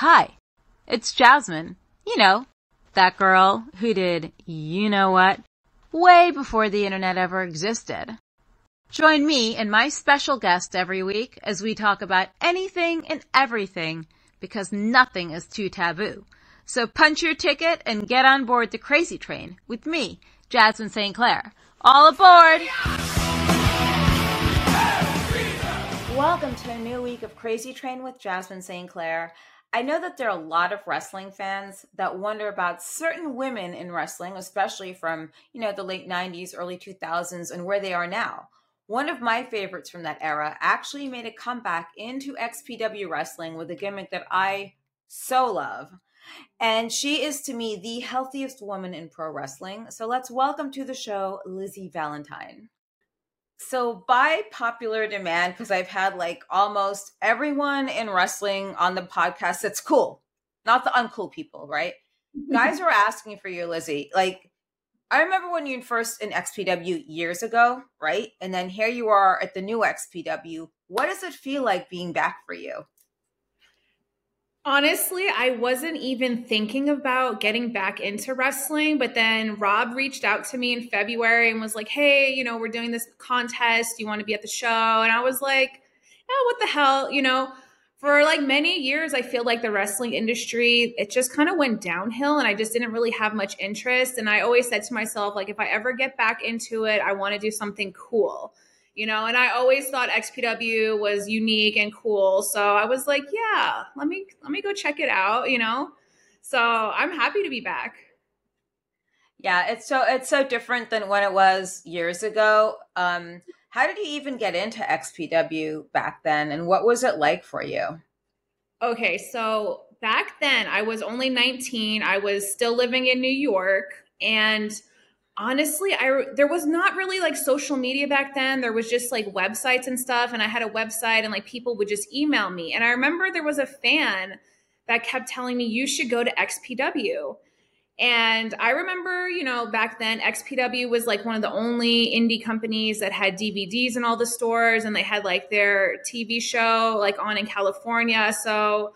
Hi, it's Jasmin. You know, that girl who did you know what way before the internet ever existed. Join me and my special guest every week as we talk about anything and everything because nothing is too taboo. So punch your ticket and get on board the Krazy Train with me, Jasmin St. Claire. All aboard! Welcome to a new week of Krazy Train with Jasmin St. Claire. I know that there are a lot of wrestling fans that wonder about certain women in wrestling, especially from, you know, the late 90s, early 2000s and where they are now. One of my favorites from that era actually made a comeback into XPW wrestling with a gimmick that I so love. And she is to me the healthiest woman in pro wrestling. So let's welcome to the show Lizzy Valentine. So, by popular demand, because I've had like almost everyone in wrestling on the podcast that's cool, not the uncool people, right? Guys were asking for you, Lizzy. Like, I remember when you first in XPW years ago, right? And then here you are at the new XPW. What does it feel like being back for you? Honestly, I wasn't even thinking about getting back into wrestling, but then Rob reached out to me in February and was like, "Hey, you know, we're doing this contest. You want to be at the show?" And I was like, "Oh, what the hell?" You know, for like many years i feel like the wrestling industry it just kind of went downhill and i just didn't really have much interest and i always said to myself like if i ever get back into it i want to do something cool you know and i always thought xpw was unique and cool so i was like yeah let me let me go check it out you know so i'm happy to be back yeah it's so it's so different than when it was years ago um how did you even get into XPW back then and what was it like for you? Okay, so back then I was only 19. I was still living in New York and honestly i there was not really like social media back then. There was just like websites and stuff and i had a website and like people would just email me. And i remember there was a fan that kept telling me you should go to xpw and I remember, you know, back then XPW was like one of the only indie companies that had DVDs in all the stores and they had like their TV show like on in California. So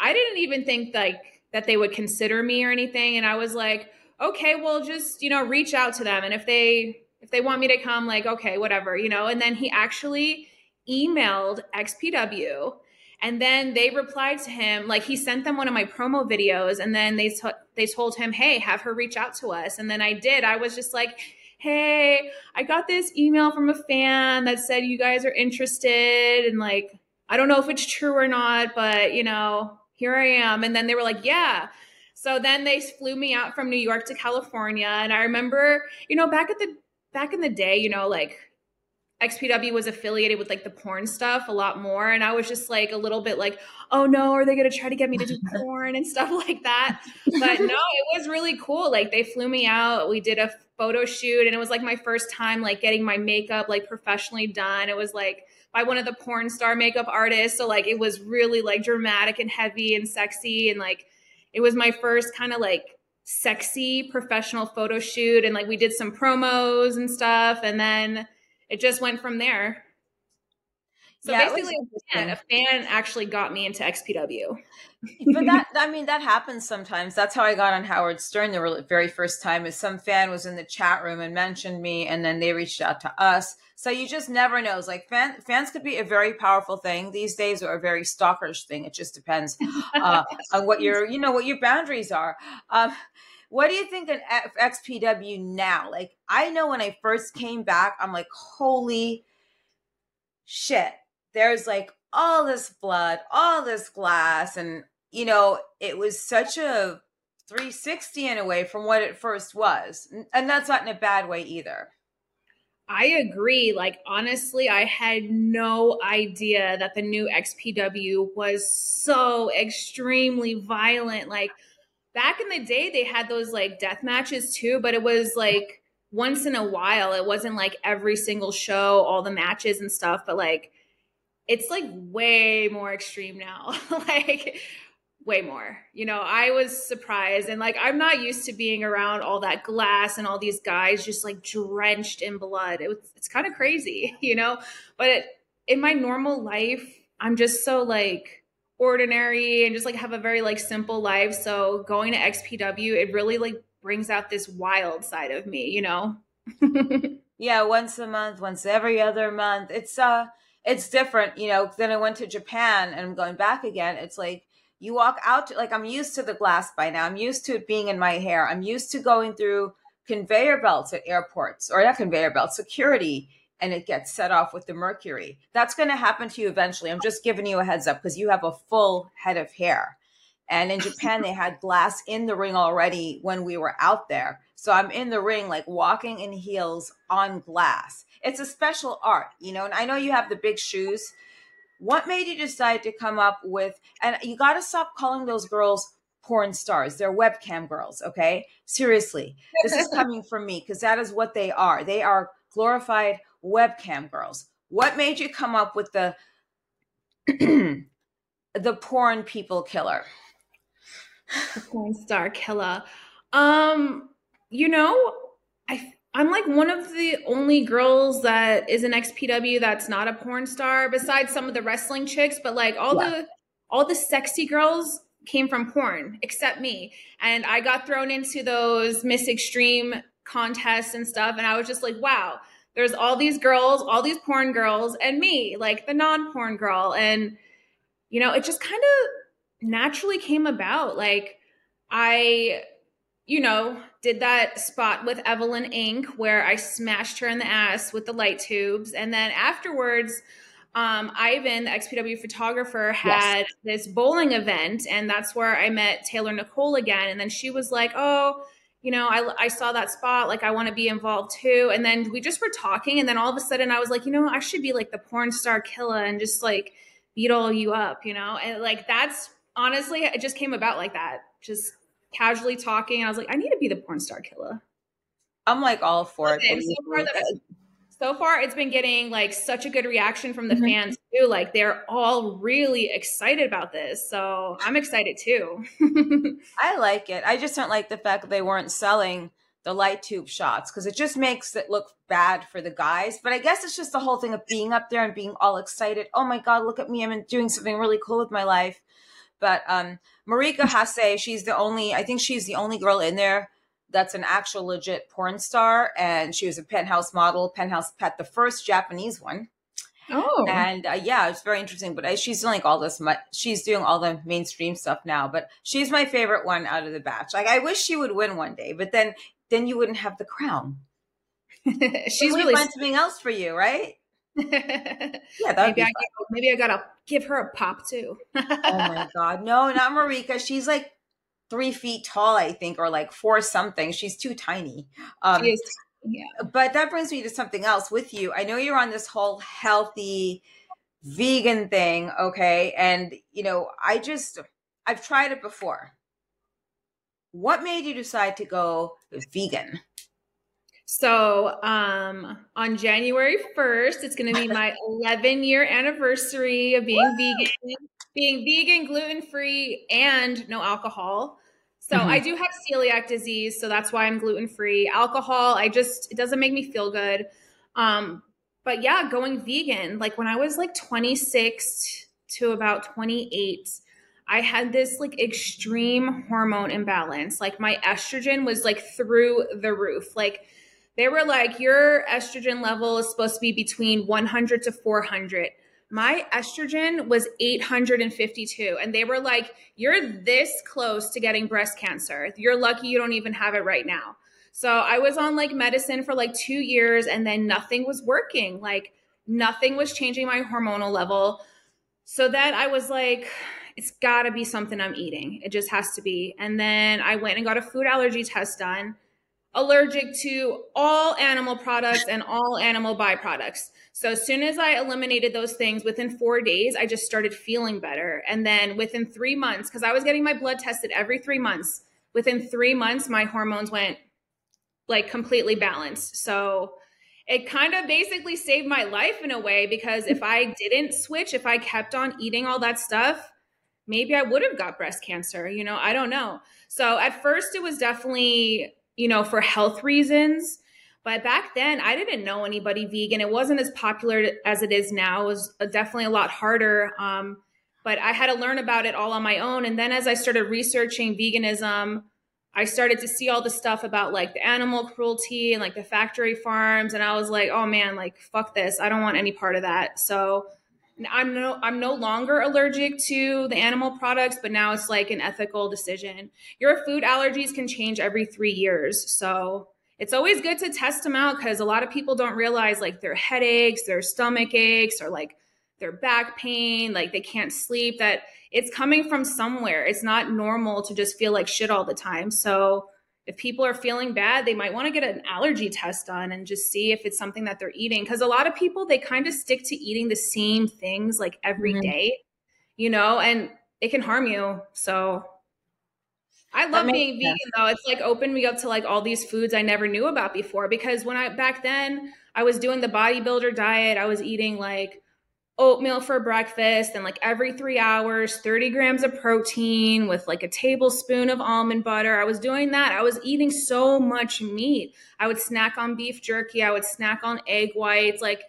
I didn't even think like that they would consider me or anything. And I was like, "Okay, well just, you know, reach out to them and if they if they want me to come like okay, whatever, you know." And then he actually emailed XPW and then they replied to him, like he sent them one of my promo videos, and then they t- they told him, "Hey, have her reach out to us." And then I did. I was just like, "Hey, I got this email from a fan that said you guys are interested, and like I don't know if it's true or not, but you know, here I am." And then they were like, "Yeah." So then they flew me out from New York to California, and I remember, you know, back at the back in the day, you know, like XPW was affiliated with like the porn stuff a lot more. And I was just like a little bit like, oh no, are they going to try to get me to do porn and stuff like that? But no, it was really cool. Like they flew me out. We did a photo shoot and it was like my first time like getting my makeup like professionally done. It was like by one of the porn star makeup artists. So like it was really like dramatic and heavy and sexy. And like it was my first kind of like sexy professional photo shoot. And like we did some promos and stuff. And then, it just went from there. So yeah, basically, a fan, a fan actually got me into XPW. but that, I mean, that happens sometimes. That's how I got on Howard Stern the very first time. Is some fan was in the chat room and mentioned me, and then they reached out to us. So you just never know. It's like fan, fans could be a very powerful thing these days, or a very stalkerish thing. It just depends uh, on what your, you know, what your boundaries are. Um, what do you think of XPW now? Like, I know when I first came back, I'm like, holy shit. There's like all this blood, all this glass. And, you know, it was such a 360 in a way from what it first was. And that's not in a bad way either. I agree. Like, honestly, I had no idea that the new XPW was so extremely violent. Like, back in the day they had those like death matches too, but it was like once in a while. It wasn't like every single show, all the matches and stuff, but like it's like way more extreme now. like way more. You know, I was surprised and like I'm not used to being around all that glass and all these guys just like drenched in blood. It was, it's kind of crazy, you know? But it, in my normal life, I'm just so like ordinary and just like have a very like simple life. So going to XPW, it really like brings out this wild side of me, you know? yeah, once a month, once every other month. It's uh it's different, you know. Then I went to Japan and I'm going back again. It's like you walk out like I'm used to the glass by now. I'm used to it being in my hair. I'm used to going through conveyor belts at airports or not conveyor belts, security and it gets set off with the mercury. That's going to happen to you eventually. I'm just giving you a heads up because you have a full head of hair. And in Japan, they had glass in the ring already when we were out there. So I'm in the ring, like walking in heels on glass. It's a special art, you know. And I know you have the big shoes. What made you decide to come up with, and you got to stop calling those girls porn stars. They're webcam girls, okay? Seriously. This is coming from me because that is what they are. They are glorified webcam girls. What made you come up with the the porn people killer? Porn star killer. Um, you know, I I'm like one of the only girls that is an XPW that's not a porn star, besides some of the wrestling chicks. But like all yeah. the all the sexy girls came from porn, except me. And I got thrown into those Miss Extreme contests and stuff, and I was just like, wow there's all these girls, all these porn girls, and me, like the non porn girl. And, you know, it just kind of naturally came about. Like, I, you know, did that spot with Evelyn Inc., where I smashed her in the ass with the light tubes. And then afterwards, um, Ivan, the XPW photographer, had yes. this bowling event, and that's where I met Taylor Nicole again. And then she was like, "Oh, you know, I, I saw that spot, like I want to be involved too. And then we just were talking, and then all of a sudden I was like, you know, I should be like the porn star killer and just like beat all you up, you know? And like that's honestly, it just came about like that, just casually talking. I was like, I need to be the porn star killer. I'm like all for it. So far, the, so far it's been getting like such a good reaction from the mm-hmm. fans too like they're all really excited about this so i'm excited too i like it i just don't like the fact that they weren't selling the light tube shots because it just makes it look bad for the guys but i guess it's just the whole thing of being up there and being all excited oh my god look at me i'm doing something really cool with my life but um Marica Hase, she's the only i think she's the only girl in there that's an actual legit porn star, and she was a penthouse model, penthouse pet, the first Japanese one. Oh, and uh, yeah, it's very interesting. But she's doing like all this. She's doing all the mainstream stuff now. But she's my favorite one out of the batch. Like I wish she would win one day, but then then you wouldn't have the crown. she's really find something else for you, right? yeah, maybe I, maybe I gotta give her a pop too. oh my god, no, not Marica. She's like three feet tall, I think, or like four something. She's too tiny. Um, she yeah. But that brings me to something else with you. I know you're on this whole healthy vegan thing, okay? And, you know, I just, I've tried it before. What made you decide to go vegan? So, um, on January 1st, it's going to be my 11 year anniversary of being Woo! vegan, being vegan, gluten free, and no alcohol. So mm-hmm. I do have celiac disease, so that's why I'm gluten free. Alcohol, I just it doesn't make me feel good. Um, but yeah, going vegan. Like when I was like 26 to about 28, I had this like extreme hormone imbalance. Like my estrogen was like through the roof. Like they were like, your estrogen level is supposed to be between 100 to 400 my estrogen was 852 and they were like you're this close to getting breast cancer. You're lucky you don't even have it right now. So i was on like medicine for like 2 years and then nothing was working. Like nothing was changing my hormonal level. So then i was like it's got to be something i'm eating. It just has to be. And then i went and got a food allergy test done allergic to all animal products and all animal byproducts. So as soon as I eliminated those things within four days, I just started feeling better. And then within three months, because I was getting my blood tested every three months, within three months, my hormones went like completely balanced. So it kind of basically saved my life in a way because if I didn't switch, if I kept on eating all that stuff, maybe I would have got breast cancer. You know, I don't know. So at first, it was definitely you know, for health reasons. But back then, I didn't know anybody vegan. It wasn't as popular as it is now. It was definitely a lot harder. Um, but I had to learn about it all on my own. And then as I started researching veganism, I started to see all the stuff about like the animal cruelty and like the factory farms. And I was like, oh man, like fuck this. I don't want any part of that. So I'm no I'm no longer allergic to the animal products, but now it's like an ethical decision. Your food allergies can change every three years. So it's always good to test them out because a lot of people don't realize like their headaches, their stomach aches, or like their back pain, like they can't sleep, that it's coming from somewhere. It's not normal to just feel like shit all the time. So if people are feeling bad, they might want to get an allergy test done and just see if it's something that they're eating. Because a lot of people, they kind of stick to eating the same things like every mm-hmm. day, you know, and it can harm you. So I love being sense. vegan though. It's like opened me up to like all these foods I never knew about before because when I back then I was doing the bodybuilder diet, I was eating like oatmeal for breakfast and like every three hours 30 grams of protein with like a tablespoon of almond butter. I was doing that. I was eating so much meat. I would snack on beef jerky. I would snack on egg whites. Like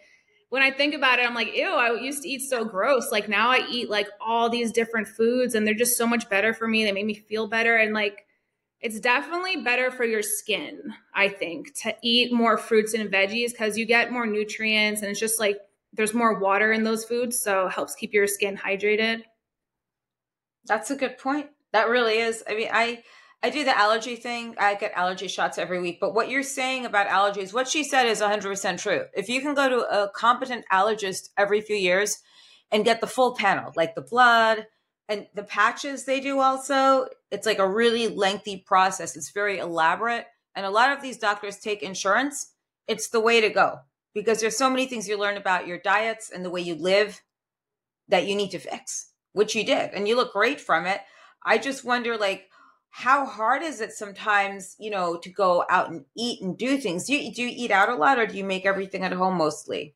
when i think about it i'm like ew i used to eat so gross. Like now i eat like all these different foods and they're just so much better for me. They make me feel better and like it's definitely better for your skin i think to eat more fruits and veggies because you get more nutrients and it's just like there's more water in those foods, so helps keep your skin hydrated. That's a good point. That really is. I mean, I I do the allergy thing. I get allergy shots every week. But what you're saying about allergies, what she said is 100% true. If you can go to a competent allergist every few years and get the full panel, like the blood and the patches they do also, it's like a really lengthy process. It's very elaborate. And a lot of these doctors take insurance. It's the way to go because there's so many things you learn about your diets and the way you live that you need to fix, which you did, and you look great from it. I just wonder, like, how hard is it sometimes, you know, to go out and eat and do things? Do you, do you eat out a lot, or do you make everything at home mostly?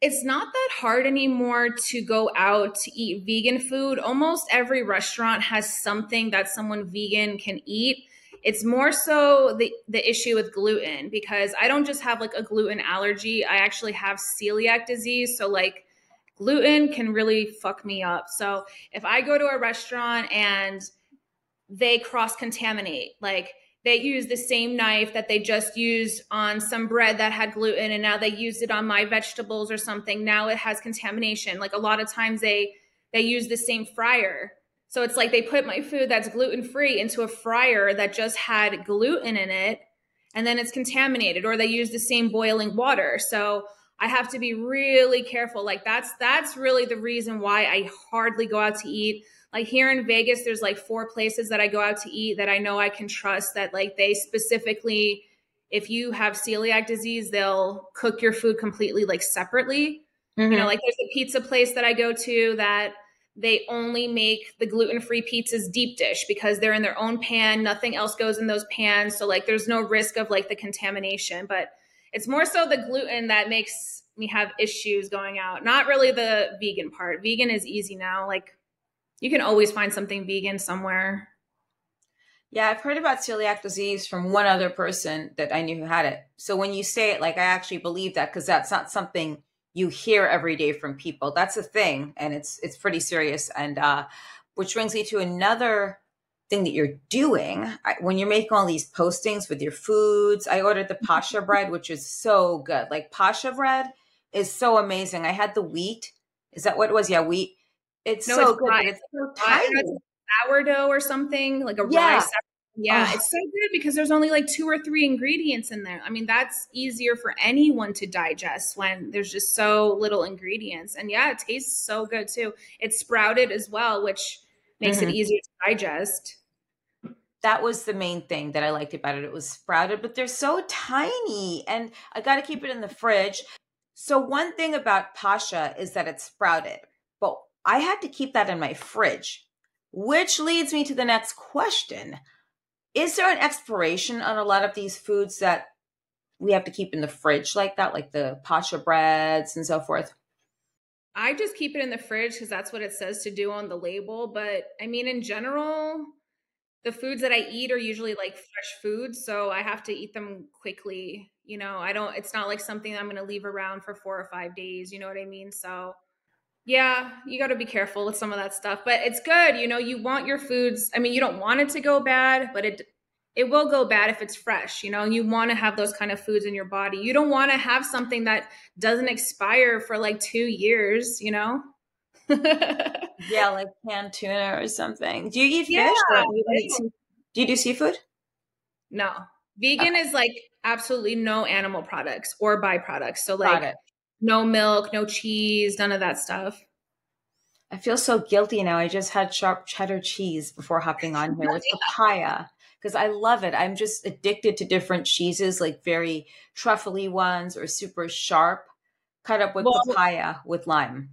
It's not that hard anymore to go out to eat vegan food. Almost every restaurant has something that someone vegan can eat it's more so the the issue with gluten because I don't just have like a gluten allergy. I actually have celiac disease. So like gluten can really fuck me up. So if I go to a restaurant and they cross contaminate, like they use the same knife that they just used on some bread that had gluten and now they used it on my vegetables or something. Now it has contamination. Like a lot of times they they use the same fryer so it's like they put my food that's gluten free into a fryer that just had gluten in it and then it's contaminated or they use the same boiling water. So I have to be really careful. Like that's that's really the reason why I hardly go out to eat. Like here in Vegas there's like four places that I go out to eat that I know I can trust that like they specifically if you have celiac disease, they'll cook your food completely like separately. Mm-hmm. You know, like there's a pizza place that I go to that they only make the gluten-free pizzas deep dish because they're in their own pan. Nothing else goes in those pans. So like there's no risk of like the contamination. But it's more so the gluten that makes me have issues going out. Not really the vegan part. Vegan is easy now. Like you can always find something vegan somewhere. Yeah i've heard about celiac disease from one other person that i knew who had it. So when you say it like i actually believe that because that's not something you hear every day from people. That's a thing, and it's it's pretty serious. And uh, which brings me to another thing that you're doing when you're making all these postings with your foods. I ordered the pasha bread, which is so good. Like pasha bread is so amazing. I had the wheat. Is that what it was? Yeah, wheat. It's no, so it's good. It's so tiny. Sourdough or something like a yeah. rice yeah, oh. it's so good because there's only like two or three ingredients in there. I mean, that's easier for anyone to digest when there's just so little ingredients. And yeah, it tastes so good too. It's sprouted as well, which makes mm-hmm. it easier to digest. That was the main thing that I liked about it. It was sprouted, but they're so tiny and I got to keep it in the fridge. So, one thing about Pasha is that it's sprouted, but I had to keep that in my fridge, which leads me to the next question is there an expiration on a lot of these foods that we have to keep in the fridge like that, like the pascha breads and so forth? I just keep it in the fridge because that's what it says to do on the label. But I mean, in general, the foods that I eat are usually like fresh foods. So I have to eat them quickly. You know, I don't, it's not like something I'm going to leave around for four or five days. You know what I mean? So Yeah, you got to be careful with some of that stuff, but it's good. You know, you want your foods. I mean, you don't want it to go bad, but it it will go bad if it's fresh. You know, you want to have those kind of foods in your body. You don't want to have something that doesn't expire for like two years. You know. yeah, like canned tuna or something. Do you eat yeah, fish? Do you, eat, do you do seafood? No, vegan okay. is like absolutely no animal products or byproducts. So like no milk, no cheese, none of that stuff. I feel so guilty now. I just had sharp cheddar cheese before hopping on here with papaya because I love it. I'm just addicted to different cheeses, like very truffly ones or super sharp, cut up with well, papaya with lime.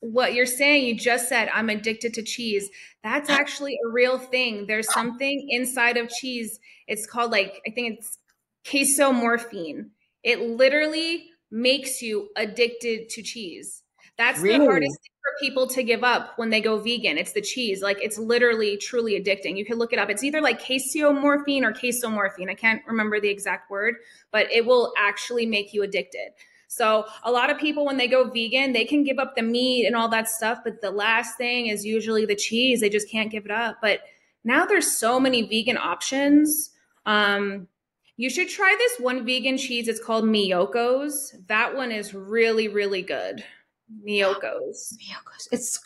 What you're saying, you just said, I'm addicted to cheese. That's actually a real thing. There's something inside of cheese. It's called, like, I think it's casomorphin. It literally makes you addicted to cheese. That's really? the hardest thing for people to give up when they go vegan. It's the cheese. Like it's literally truly addicting. You can look it up. It's either like caseomorphine or casomorphin. I can't remember the exact word, but it will actually make you addicted. So a lot of people when they go vegan, they can give up the meat and all that stuff, but the last thing is usually the cheese. They just can't give it up. But now there's so many vegan options. Um, you should try this one vegan cheese. It's called Miyoko's. That one is really, really good. Miyoko's. Miyoko's. It's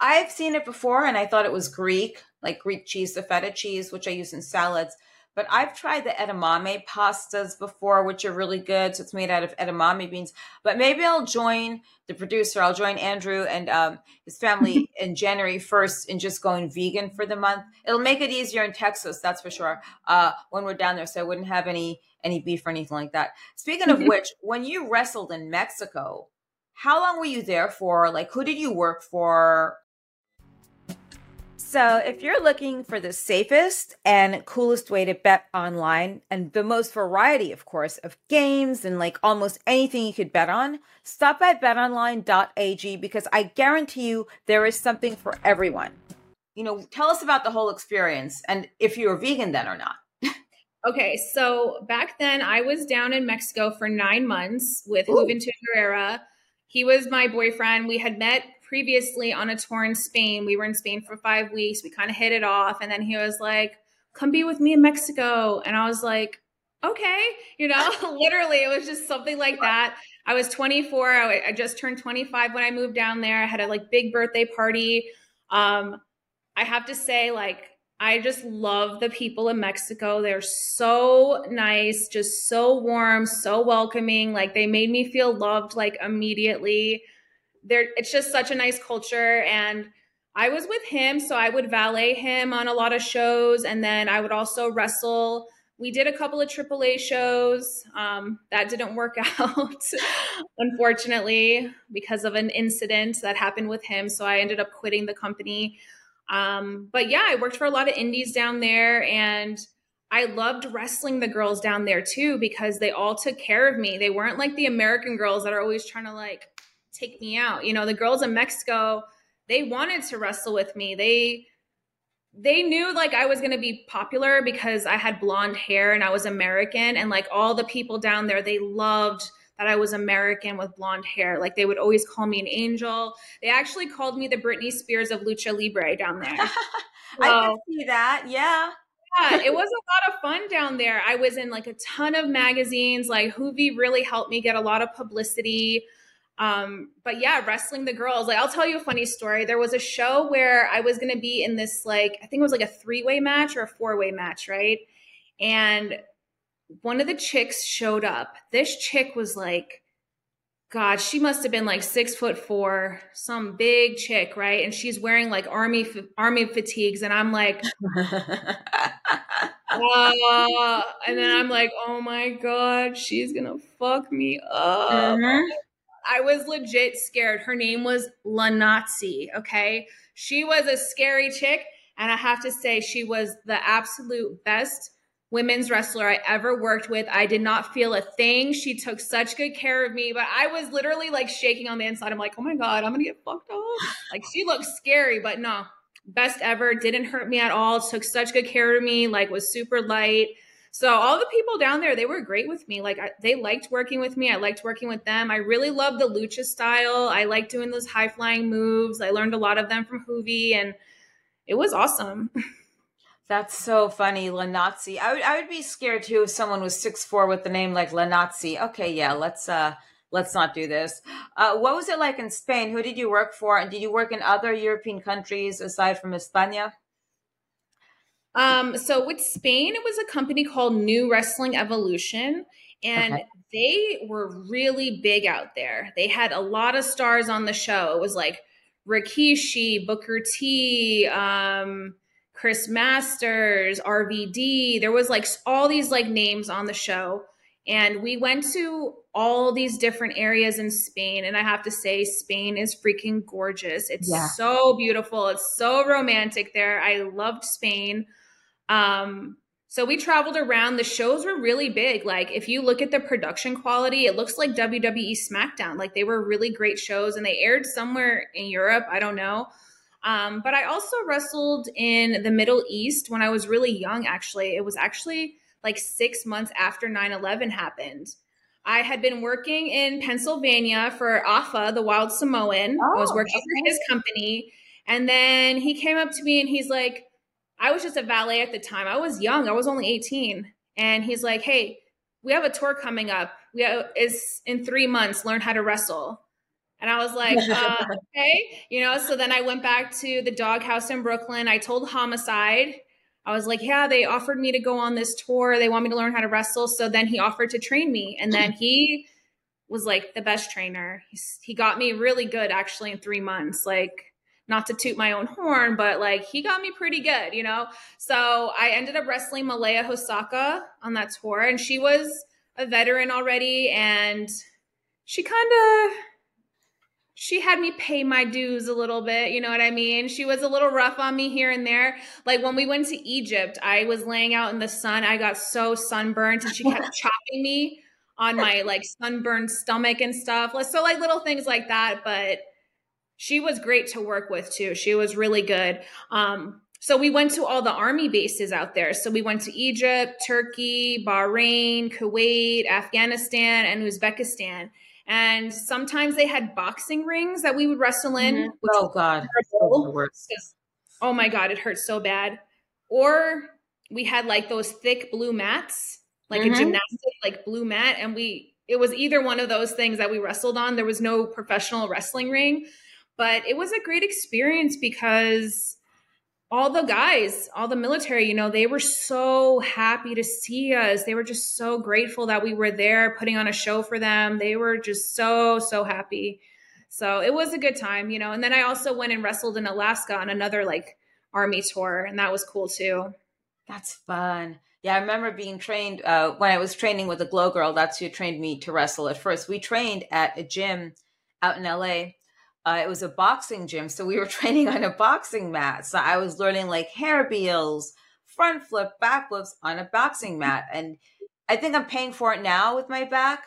I've seen it before and I thought it was Greek, like Greek cheese, the feta cheese, which I use in salads. But I've tried the edamame pastas before, which are really good. So it's made out of edamame beans. But maybe I'll join the producer. I'll join Andrew and um, his family in January 1st in just going vegan for the month. It'll make it easier in Texas, that's for sure, uh, when we're down there. So I wouldn't have any any beef or anything like that. Speaking of which, when you wrestled in Mexico, how long were you there for? Like, who did you work for? So, if you're looking for the safest and coolest way to bet online and the most variety, of course, of games and like almost anything you could bet on, stop at betonline.ag because I guarantee you there is something for everyone. You know, tell us about the whole experience and if you're vegan then or not. okay, so back then I was down in Mexico for nine months with Ooh. Juventud Guerrera. He was my boyfriend. We had met previously on a tour in Spain. We were in Spain for five weeks. We kind of hit it off. And then he was like, come be with me in Mexico. And I was like, okay. You know, literally, it was just something like that. I was 24. I, I, just turned 25 when I moved down there. I had a like big birthday party. Um, I have to say, like, I just love the people in Mexico. They're so nice, just so warm, so welcoming. Like they made me feel loved like immediately there it's just such a nice culture and I was with him, so I would valet him on a lot of shows, and then I would also wrestle. We did a couple of AAA shows. Um, that didn't work out, unfortunately, because of an incident that happened with him. So I ended up quitting the company. Um, but yeah, I worked for a lot of indies down there, and I loved wrestling the girls down there too because they all took care of me. They weren't like the American girls that are always trying to like take me out. You know, the girls in Mexico, they wanted to wrestle with me. They they knew like I was going to be popular because I had blonde hair and I was American and like all the people down there they loved that I was American with blonde hair. Like they would always call me an angel. They actually called me the Britney Spears of lucha libre down there. So, I can see that. Yeah. yeah, it was a lot of fun down there. I was in like a ton of magazines. Like Juvi really helped me get a lot of publicity. Um, but yeah, wrestling the girls. Like, I'll tell you a funny story. There was a show where I was going to be in this, like, I think it was like a three way match or a four way match, right? And one of the chicks showed up. This chick was like, God, she must have been like six foot four, some big chick, right? And she's wearing like army army fatigues, and I'm like, uh, and then I'm like, oh my god, she's gonna fuck me up. Mm-hmm. I was legit scared. Her name was La Nazi. Okay. She was a scary chick. And I have to say, she was the absolute best women's wrestler I ever worked with. I did not feel a thing. She took such good care of me, but I was literally like shaking on the inside. I'm like, oh my God, I'm going to get fucked up. Like she looked scary, but no, best ever. Didn't hurt me at all. Took such good care of me. Like was super light. So all the people down there, they were great with me. Like I, they liked working with me. I liked working with them. I really loved the lucha style. I liked doing those high flying moves. I learned a lot of them from Juvi, and it was awesome. That's so funny, Lanazzi. I would I would be scared too if someone was six four with the name like Lanazzi. Okay, yeah, let's uh let's not do this. Uh, what was it like in Spain? Who did you work for, and did you work in other European countries aside from España? Um, so with Spain, it was a company called New Wrestling Evolution, and okay. they were really big out there. They had a lot of stars on the show. It was like Rikishi, Booker T, um, Chris Masters, RVD. There was like all these like names on the show. And we went to all these different areas in Spain. And I have to say, Spain is freaking gorgeous. It's yeah. so beautiful. It's so romantic there. I loved Spain. Um, so we traveled around. The shows were really big. Like if you look at the production quality, it looks like WWE SmackDown. Like they were really great shows and they aired somewhere in Europe. I don't know. Um, but I also wrestled in the Middle East when I was really young, actually. It was actually like six months after 9 11 happened. I had been working in Pennsylvania for Afa, the Wild Samoan. Oh, I was oh, working okay. for his company. And then he came up to me and he's like, I was just a valet at the time. I was young, I was only 18. And he's like, hey, we have a tour coming up. We have, it's in three months, learn how to wrestle. And I was like, uh, okay, you know. So then I went back to the doghouse in Brooklyn. I told Homicide, I was like, yeah, they offered me to go on this tour. They want me to learn how to wrestle. So then he offered to train me, and then he was like the best trainer. He's, he got me really good actually in three months. Like, not to toot my own horn, but like he got me pretty good, you know. So I ended up wrestling Malia Hosaka on that tour, and she was a veteran already, and she kind of she had me pay my dues a little bit, you know what I mean? She was a little rough on me here and there. Like when we went to Egypt, I was laying out in the sun. I got so sunburned and she kept chopping me on my like sunburned stomach and stuff. So like little things like that, but she was great to work with too. She was really good. Um, so we went to all the army bases out there. So we went to Egypt, Turkey, Bahrain, Kuwait, Afghanistan, and Uzbekistan and sometimes they had boxing rings that we would wrestle in. Mm-hmm. Oh God, oh my God, it hurts so bad. Or we had like those thick blue mats, like mm-hmm. a gymnastic like blue mat, and we it was either one of those things that we wrestled on. There was no professional wrestling ring, but it was a great experience because all the guys, all the military, you know, they were so happy to see us. They were just so grateful that we were there putting on a show for them. They were just so, so happy. So it was a good time, you know. And then I also went and wrestled in Alaska on another like army tour, and that was cool too. That's fun. Yeah, I remember being trained uh, when I was training with a glow girl. That's who trained me to wrestle at first. We trained at a gym out in LA uh, it was a boxing gym, so we were training on a boxing mat. So I was learning like hair beals, front flip, back flips on a boxing mat, and I think I'm paying for it now with my back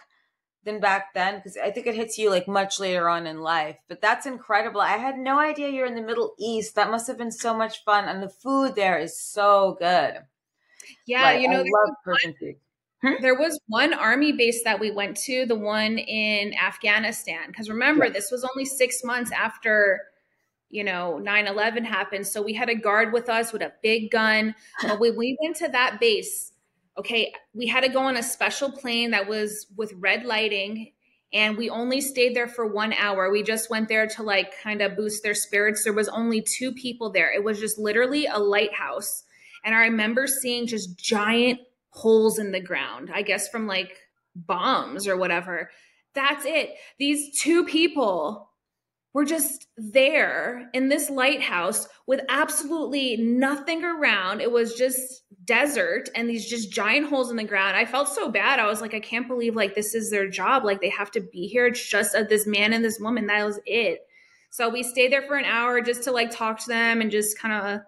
than back then because I think it hits you like much later on in life. But that's incredible. I had no idea you're in the Middle East. That must have been so much fun, and the food there is so good. Yeah, like, you know, I love Persian food. Hmm? There was one army base that we went to, the one in Afghanistan. Because remember, this was only six months after, you know, 9 11 happened. So we had a guard with us with a big gun. But when we went to that base, okay, we had to go on a special plane that was with red lighting. And we only stayed there for one hour. We just went there to like kind of boost their spirits. There was only two people there. It was just literally a lighthouse. And I remember seeing just giant holes in the ground, I guess from like bombs or whatever. That's it. These two people were just there in this lighthouse with absolutely nothing around. It was just desert and these just giant holes in the ground. I felt so bad. I was like, I can't believe like this is their job. Like they have to be here. It's just uh, this man and this woman. That was it. So we stayed there for an hour just to like talk to them and just kind of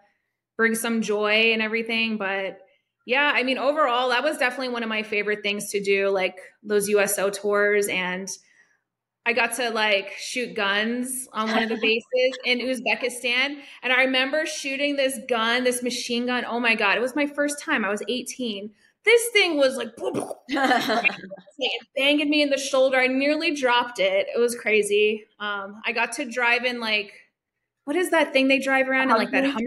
bring some joy and everything. But yeah, I mean, overall, that was definitely one of my favorite things to do, like those USO tours. And I got to like shoot guns on one of the bases in Uzbekistan. And I remember shooting this gun, this machine gun. Oh my God, it was my first time. I was 18. this thing was like, banging me in the shoulder. I nearly dropped it. It was crazy. Um, I got to drive in like, what is that thing they drive around in like that Humvee?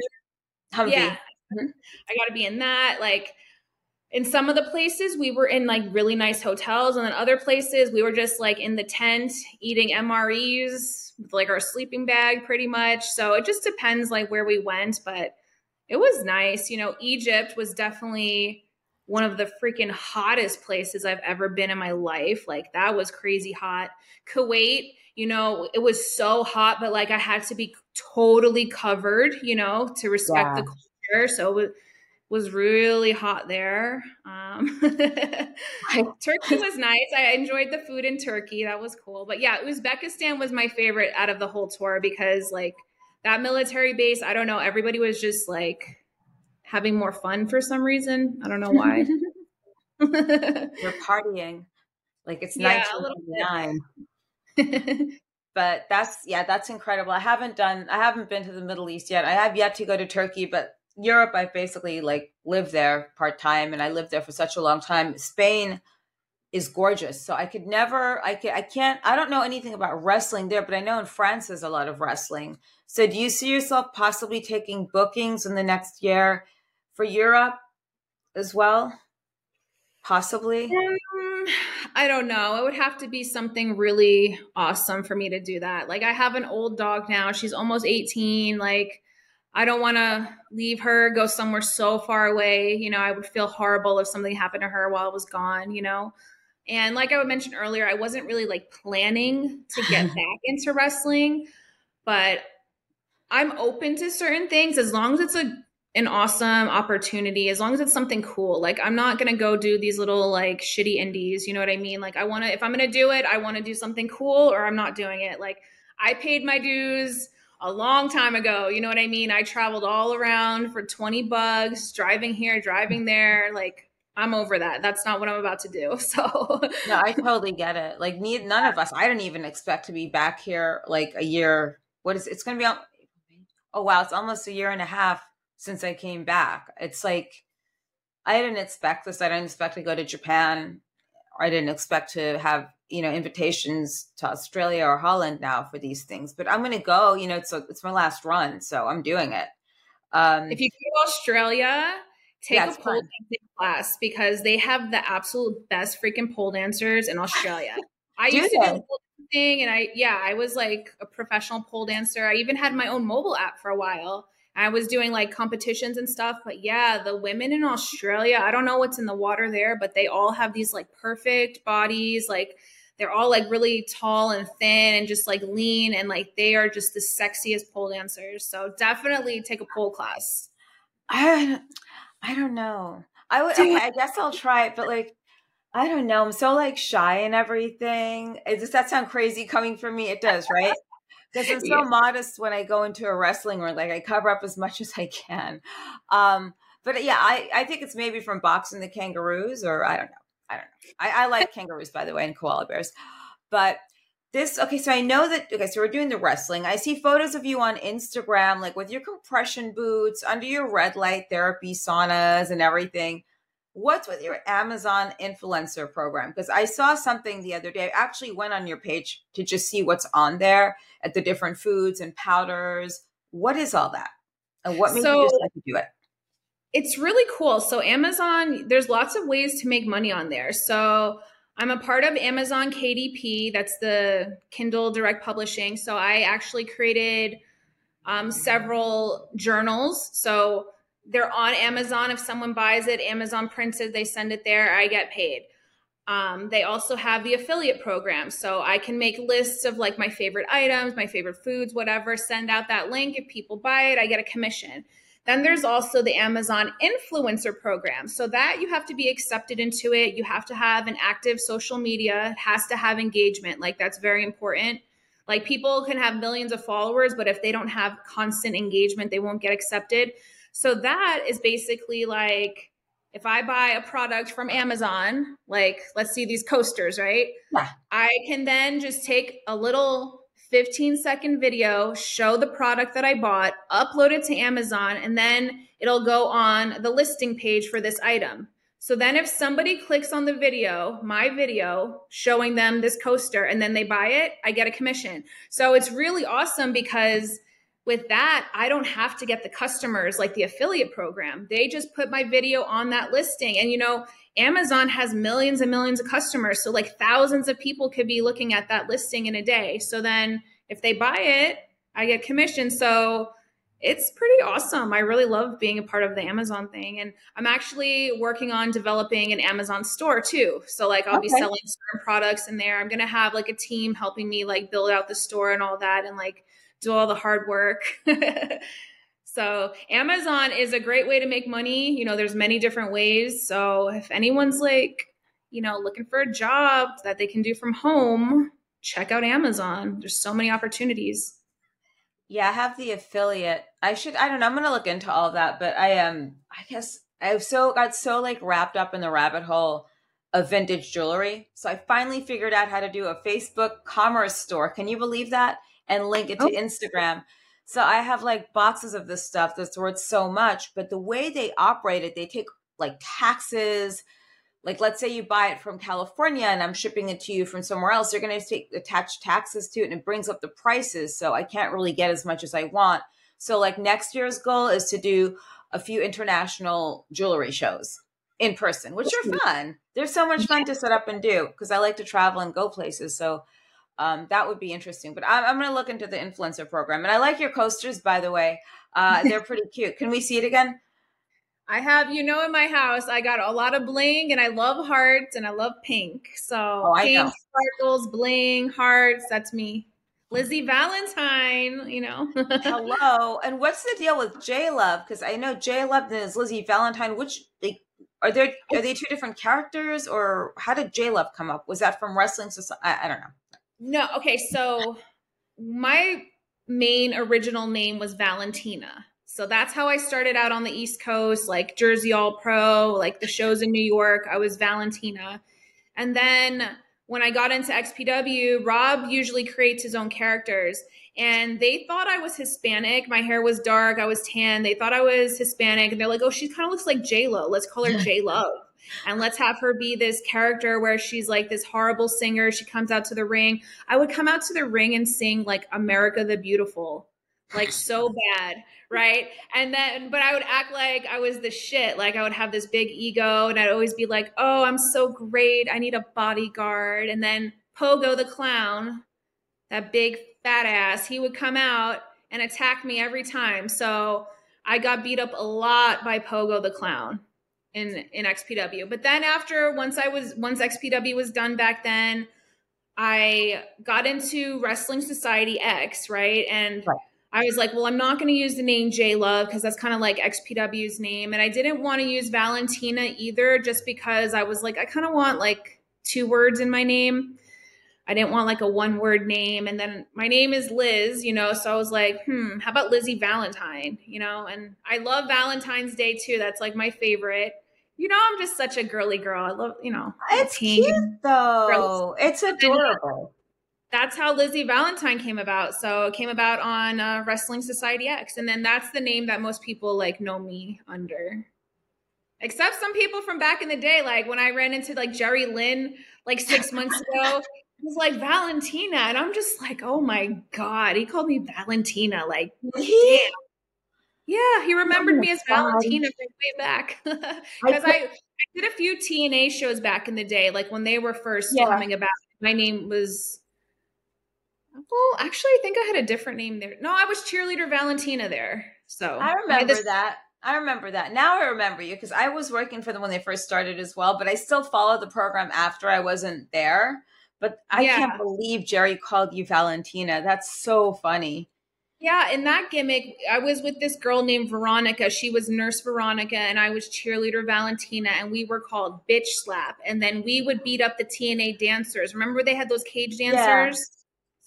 Humvee. Yeah, mm-hmm. I got to be in that. Like, in some of the places we were in like really nice hotels and then other places we were just like in the tent eating mres with like our sleeping bag pretty much so it just depends like where we went but it was nice you know egypt was definitely one of the freaking hottest places i've ever been in my life like that was crazy hot kuwait you know it was so hot but like i had to be totally covered you know to respect yeah. the so it was was really hot there. Um, Turkey was nice. I enjoyed the food in Turkey. That was cool. But yeah, Uzbekistan was my favorite out of the whole tour because like that military base, I don't know, everybody was just like having more fun for some reason. I don't know why. You're partying. Like it's yeah, 1999. but that's yeah, that's incredible. I haven't done I haven't been to the Middle East yet. I have yet to go to Turkey, but Europe, I basically like lived there part time, and I lived there for such a long time. Spain is gorgeous, so I could never, I I can't, I don't know anything about wrestling there, but I know in France there's a lot of wrestling. So, do you see yourself possibly taking bookings in the next year for Europe as well? Possibly. Um, I don't know. It would have to be something really awesome for me to do that. Like I have an old dog now. She's almost 18. Like I don't want to leave her, go somewhere so far away. You know, I would feel horrible if something happened to her while I was gone, you know? And like I mentioned earlier, I wasn't really like planning to get back into wrestling, but I'm open to certain things as long as it's a an awesome opportunity, as long as it's something cool. Like I'm not gonna go do these little like shitty indies, you know what I mean? Like I wanna if I'm gonna do it, I wanna do something cool or I'm not doing it. Like I paid my dues a long time ago. You know what I mean? I traveled all around for 20 bucks, driving here, driving there. Like, I'm over that. That's not what I'm about to do. So, no, I totally get it. Like, need, none of us, I didn't even expect to be back here like a year. What is it's going to be? Oh, wow. It's almost a year and a half since I came back. It's like, I didn't expect this. I didn't expect to go to Japan. I didn't expect to have you know invitations to Australia or Holland now for these things. But I'm going to go. You know, it's a, it's my last run, so I'm doing it. Um, if you go to Australia, take yeah, a pole dancing class because they have the absolute best freaking pole dancers in Australia. I used to do pole thing, and I yeah, I was like a professional pole dancer. I even had my own mobile app for a while. I was doing like competitions and stuff. But yeah, the women in Australia, I don't know what's in the water there, but they all have these like perfect bodies. Like they're all like really tall and thin and just like lean and like they are just the sexiest pole dancers. So definitely take a pole class. I I don't know. I would okay, I guess I'll try it, but like I don't know. I'm so like shy and everything. Does that sound crazy coming from me? It does, right? Because I'm so yeah. modest when I go into a wrestling ring. Like I cover up as much as I can. Um, but yeah, I, I think it's maybe from boxing the kangaroos or I don't know. I don't know. I, I like kangaroos, by the way, and koala bears. But this, okay, so I know that, okay, so we're doing the wrestling. I see photos of you on Instagram, like with your compression boots, under your red light therapy saunas and everything. What's with your Amazon influencer program? Because I saw something the other day. I actually went on your page to just see what's on there at the different foods and powders. What is all that? And what made so, you decide to do it? It's really cool. So Amazon, there's lots of ways to make money on there. So I'm a part of Amazon KDP. That's the Kindle Direct Publishing. So I actually created um, several journals. So they're on Amazon. If someone buys it, Amazon prints it, they send it there. I get paid. Um, they also have the affiliate program. So I can make lists of like my favorite items, my favorite foods, whatever, send out that link. If people buy it, I get a commission. Then there's also the Amazon influencer program. So that you have to be accepted into it. You have to have an active social media, it has to have engagement. Like that's very important. Like people can have millions of followers, but if they don't have constant engagement, they won't get accepted. So that is basically like if I buy a product from Amazon, like let's see these coasters, right? Yeah. I can then just take a little 15 second video, show the product that I bought, upload it to Amazon, and then it'll go on the listing page for this item. So then if somebody clicks on the video, my video showing them this coaster and then they buy it, I get a commission. So it's really awesome because with that, I don't have to get the customers like the affiliate program. They just put my video on that listing. And you know, Amazon has millions and millions of customers. So like thousands of people could be looking at that listing in a day. So then if they buy it, I get commission. So it's pretty awesome. I really love being a part of the Amazon thing. And I'm actually working on developing an Amazon store too. So like I'll okay. be selling certain products in there. I'm gonna have like a team helping me like build out the store and all that and like do all the hard work. so Amazon is a great way to make money. You know, there's many different ways. So if anyone's like, you know, looking for a job that they can do from home, check out Amazon. There's so many opportunities. Yeah, I have the affiliate. I should I don't know, I'm gonna look into all of that, but I am um, I guess I've so got so like wrapped up in the rabbit hole of vintage jewelry. So I finally figured out how to do a Facebook commerce store. Can you believe that? and link it to oh. Instagram. So I have like boxes of this stuff that's worth so much, but the way they operate it, they take like taxes. Like let's say you buy it from California and I'm shipping it to you from somewhere else, they're going to take attach taxes to it and it brings up the prices. So I can't really get as much as I want. So like next year's goal is to do a few international jewelry shows in person, which are fun. They're so much fun to set up and do because I like to travel and go places. So um, that would be interesting. But I'm, I'm going to look into the influencer program. And I like your coasters, by the way. Uh, they're pretty cute. Can we see it again? I have, you know, in my house, I got a lot of bling and I love hearts and I love pink. So oh, pink, sparkles, bling, hearts. That's me. Lizzy Valentine, you know. Hello. And what's the deal with J Love? Because I know J Love is Lizzy Valentine. Which like are there are they two different characters or how did J Love come up? Was that from wrestling society? I, I don't know. No, okay, so my main original name was Valentina. So that's how I started out on the East Coast, like Jersey All Pro, like the shows in New York. I was Valentina. And then when I got into XPW, Rob usually creates his own characters. And they thought I was Hispanic. My hair was dark. I was tan. They thought I was Hispanic. And they're like, oh, she kind of looks like J Lo. Let's call her J Lo and let's have her be this character where she's like this horrible singer. She comes out to the ring. I would come out to the ring and sing like America the Beautiful, like so bad, right? And then, but I would act like I was the shit. Like I would have this big ego and I'd always be like, oh, I'm so great. I need a bodyguard. And then Pogo the clown, that big fat ass, he would come out and attack me every time. So I got beat up a lot by Pogo the clown in in XPW. But then after once I was once XPW was done back then, I got into Wrestling Society X, right? And right. I was like, well, I'm not going to use the name J Love because that's kind of like XPW's name, and I didn't want to use Valentina either, just because I was like, I kind of want like two words in my name. I didn't want like a one word name. And then my name is Liz, you know, so I was like, hmm, how about Lizzy Valentine, you know? And I love Valentine's Day too. That's like my favorite. You know, I'm just such a girly girl. I love, you know, it's cute though. It's adorable. That's how Lizzy Valentine came about. So it came about on uh, Wrestling Society X, and then that's the name that most people like know me under. Except some people from back in the day, like when I ran into like Jerry Lynn like six months ago, was like Valentina, and I'm just like, oh my god, he called me Valentina. Like, damn. Yeah, he remembered oh me as. Um, Valentina from way back because I, I, I, did a few TNA shows back in the day, like when they were first yeah. coming about. My name was. Well, actually, I think I had a different name there. No, I was cheerleader Valentina there. So I remember I this- that. I remember that. Now I remember you because I was working for them when they first started as well, but I still followed the program after I wasn't there. But I yeah. can't believe Jerry called you Valentina. That's so funny. Yeah, in that gimmick, I was with this girl named Veronica. She was Nurse Veronica, and I was cheerleader Valentina, and we were called Bitch Slap. And then we would beat up the TNA dancers. Remember they had those cage dancers? Yeah.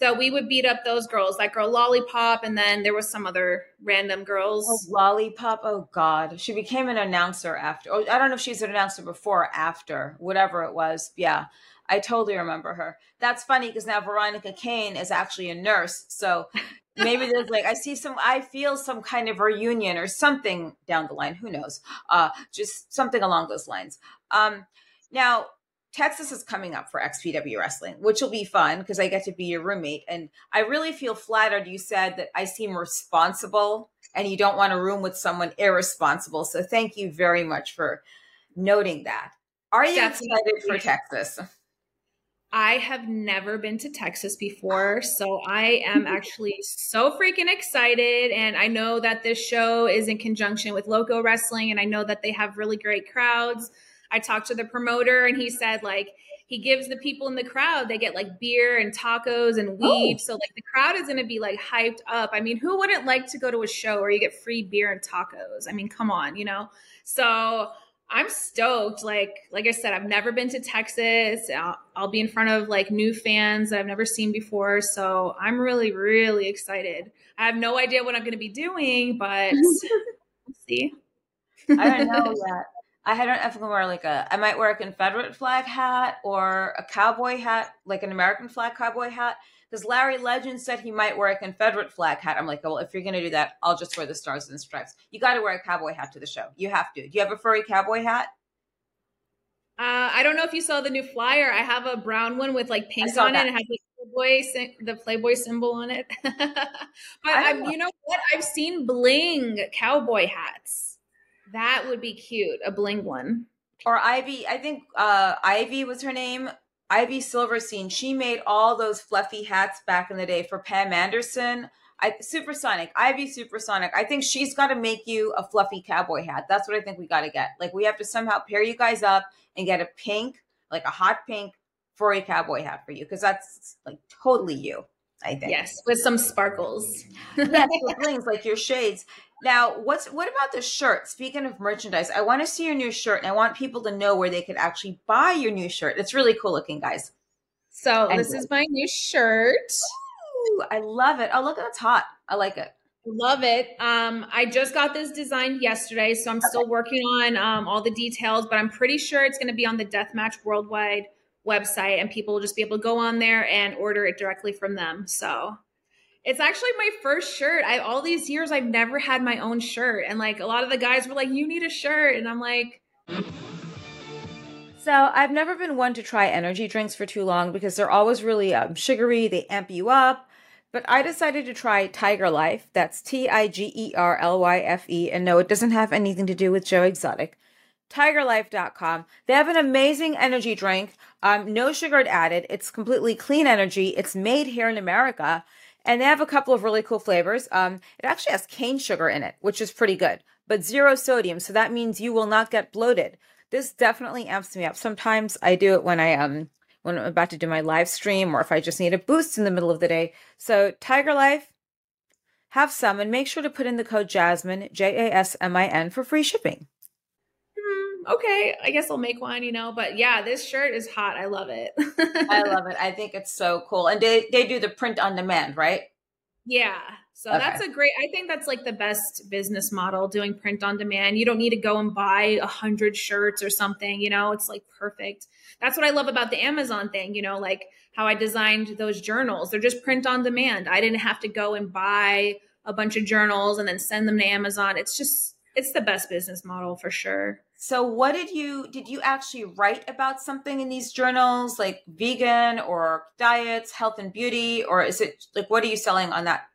So we would beat up those girls, that girl Lollipop, and then there was some other random girls. Oh, Lollipop, oh God. She became an announcer after. Oh, I don't know if she's an announcer before or after, whatever it was. Yeah. I totally remember her. That's funny because now Veronica Kane is actually a nurse. So maybe there's like I see some I feel some kind of reunion or something down the line. Who knows? Uh just something along those lines. Um now Texas is coming up for XPW wrestling, which will be fun because I get to be your roommate. And I really feel flattered you said that I seem responsible and you don't want a room with someone irresponsible. So thank you very much for noting that. Are you Definitely. excited for Texas? I have never been to Texas before, so I am actually so freaking excited. And I know that this show is in conjunction with Loco Wrestling, and I know that they have really great crowds. I talked to the promoter, and he said, like, he gives the people in the crowd, they get like beer and tacos and oh. weed. Oh. So, like, the crowd is going to be like hyped up. I mean, who wouldn't like to go to a show where you get free beer and tacos? I mean, come on, you know? So, I'm stoked. Like like I said, I've never been to Texas. I'll, I'll, be in front of like new fans that I've never seen before. So I'm really really excited. I have no idea what I'm going to be doing, but we'll see. I don't know yet. I don't if I'm wear like a. I might wear a Confederate flag hat or a cowboy hat, like an American flag cowboy hat because Larry Legend said he might wear a Confederate flag hat. I'm like, well, if you're going to do that, I'll just wear the stars and stripes. You got to wear a cowboy hat to the show. You have to. Do you have a furry cowboy hat? Uh, I don't know if you saw the new flyer. I have a brown one with like pink on that. it. It has the Playboy, the Playboy symbol on it. but I'm, you know what? I've seen bling cowboy hats. That would be cute. A bling one. Or Ivy. I think uh, Ivy was her name Ivy Silverstein, she made all those fluffy hats back in the day for Pam Anderson. I, Supersonic, Ivy Supersonic. I think she's got to make you a fluffy cowboy hat. That's what I think we got to get. Like we have to somehow pair you guys up and get a pink, like a hot pink furry cowboy hat for you because that's like totally you. I think. Yes, with some sparkles. yes, with blings like your shades. Now, what's what about the shirt? Speaking of merchandise, I want to see your new shirt, and I want people to know where they could actually buy your new shirt. It's really cool looking, guys. So and this is my new shirt. Ooh, I love it. Oh, look, that's hot. I like it. Love it. Um, I just got this designed yesterday, so I'm okay. still working on um, all the details, but I'm pretty sure it's going to be on the Deathmatch Worldwide website, and people will just be able to go on there and order it directly from them. So it's actually my first shirt. I all these years I've never had my own shirt, and like a lot of the guys were like, "You need a shirt," and I'm like. So I've never been one to try energy drinks for too long because they're always really um, sugary. They amp you up. But I decided to try Tigerlyfe. That's T I G E R L Y F E. And no, it doesn't have anything to do with Joe Exotic. Tigerlyfe.com. They have an amazing energy drink. Um, no sugar added. It's completely clean energy. It's made here in America. And they have a couple of really cool flavors. Um, it actually has cane sugar in it, which is pretty good, but zero sodium. So that means you will not get bloated. This definitely amps me up. Sometimes I do it when I um when I'm about to do my live stream or if I just need a boost in the middle of the day. So Tigerlyfe, have some and make sure to put in the code Jasmin, J A S M I N, for free shipping okay, I guess I'll make one, you know. But yeah, this shirt is hot. I love it. I love it. I think it's so cool. And they, they do the print on demand, right? Yeah. So okay. that's a great, I think that's like the best business model doing print on demand. You don't need to go and buy a hundred shirts or something, you know, it's like perfect. That's what I love about the Amazon thing, you know, like how I designed those journals. They're just print on demand. I didn't have to go and buy a bunch of journals and then send them to Amazon. It's just, it's the best business model for sure. So what did you did you actually write about something in these journals like vegan or diets, health and beauty or is it like what are you selling on that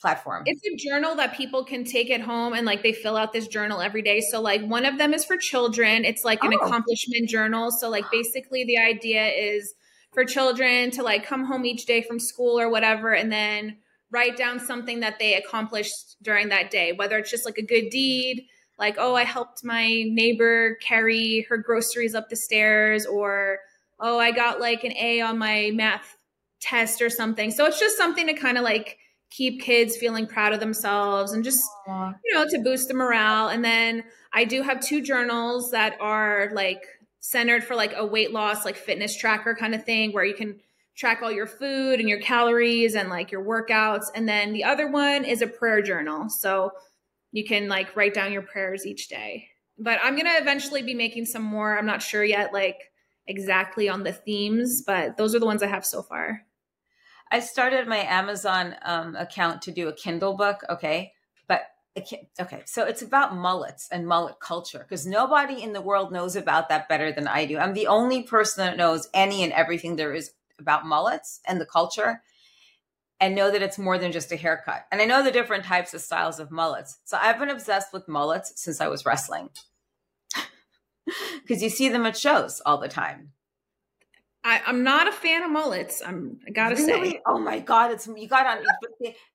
platform? It's a journal that people can take at home and like they fill out this journal every day. So like one of them is for children. It's like an oh. accomplishment journal. So like basically the idea is for children to like come home each day from school or whatever and then write down something that they accomplished during that day, whether it's just like a good deed, like, oh, I helped my neighbor carry her groceries up the stairs, or oh, I got like an A on my math test or something. So it's just something to kind of like keep kids feeling proud of themselves and just, Aww. you know, to boost the morale. And then I do have two journals that are like centered for like a weight loss, like fitness tracker kind of thing where you can track all your food and your calories and like your workouts. And then the other one is a prayer journal. So you can like write down your prayers each day. But I'm going to eventually be making some more. I'm not sure yet, like exactly on the themes, but those are the ones I have so far. I started my Amazon um, account to do a Kindle book. Okay. But okay. So it's about mullets and mullet culture because nobody in the world knows about that better than I do. I'm the only person that knows any and everything there is about mullets and the culture and know that it's more than just a haircut. And I know the different types of styles of mullets. So I've been obsessed with mullets since I was wrestling because you see them at shows all the time. I, am not a fan of mullets. I'm I gotta really? say. Oh my god, it's you got on.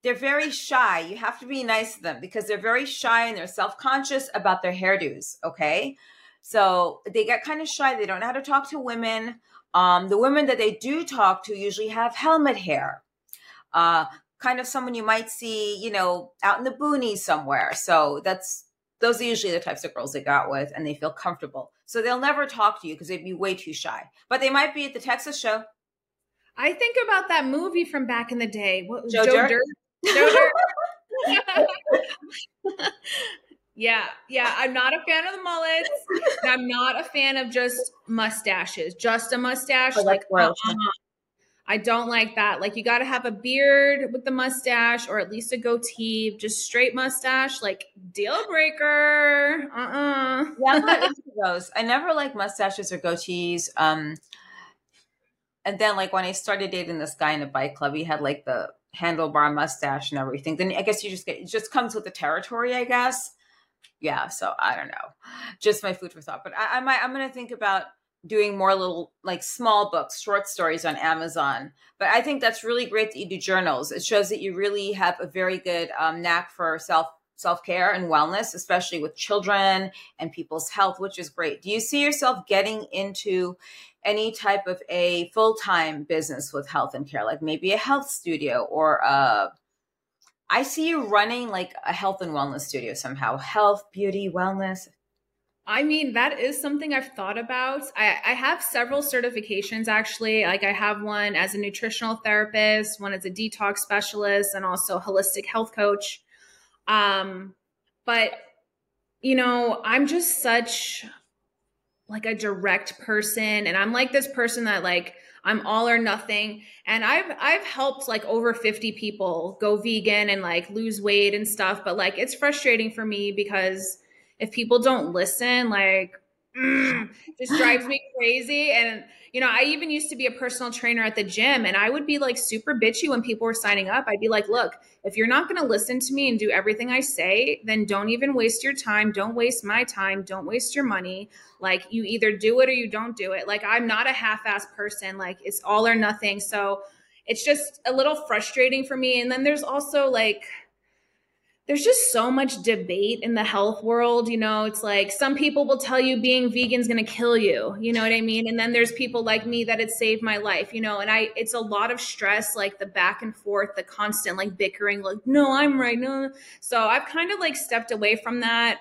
They're very shy. You have to be nice to them because they're very shy and they're self conscious about their hairdos. Okay, so they get kind of shy. They don't know how to talk to women. Um, the women that they do talk to usually have helmet hair. Uh, kind of someone you might see, you know, out in the boonies somewhere. So that's those are usually the types of girls they got with and they feel comfortable. So they'll never talk to you because they'd be way too shy. But they might be at the Texas show. I think about that movie from back in the day. What, Joe, Joe Dirt? Dirt? Joe Dirt. yeah, yeah. I'm not a fan of the mullets. I'm not a fan of just mustaches. Just a mustache. Oh, like, uh-uh. I don't like that. Like you got to have a beard with the mustache or at least a goatee. Just straight mustache, like deal breaker. Uh uh-uh. uh Yeah, those. I never like mustaches or goatees. Um, and then like when I started dating this guy in a bike club, he had like the handlebar mustache and everything. Then I guess you just get it just comes with the territory, I guess. Yeah, so I don't know. Just my food for thought. But I, I might I'm gonna think about doing more little like small books, short stories on Amazon. But I think that's really great that you do journals. It shows that you really have a very good um, knack for self self care and wellness, especially with children and people's health, which is great. Do you see yourself getting into any type of a full time business with health and care, like maybe a health studio or a I see you running like a health and wellness studio somehow. Health, beauty, wellness. I mean, that is something I've thought about. I, I, have several certifications actually. Like, I have one as a nutritional therapist, one as a detox specialist, and also holistic health coach. Um, but, you know, I'm just such like a direct person, and I'm like this person that, like, I'm all or nothing. And I've I've helped like over 50 people go vegan and like lose weight and stuff, but like it's frustrating for me because if people don't listen, like mm, just drives me crazy. And you know, I even used to be a personal trainer at the gym, and I would be like super bitchy when people were signing up. I'd be like, "Look, if you're not going to listen to me and do everything I say, then don't even waste your time. Don't waste my time. Don't waste your money. Like, you either do it or you don't do it. Like, I'm not a half-ass person. Like, it's all or nothing. So." It's just a little frustrating for me. And then there's also like, there's just so much debate in the health world. You know, it's like some people will tell you being vegan is going to kill you. You know what I mean? And then there's people like me that it saved my life, you know, and I, it's a lot of stress, like the back and forth, the constant like bickering, like, no, I'm right. No. So I've kind of like stepped away from that.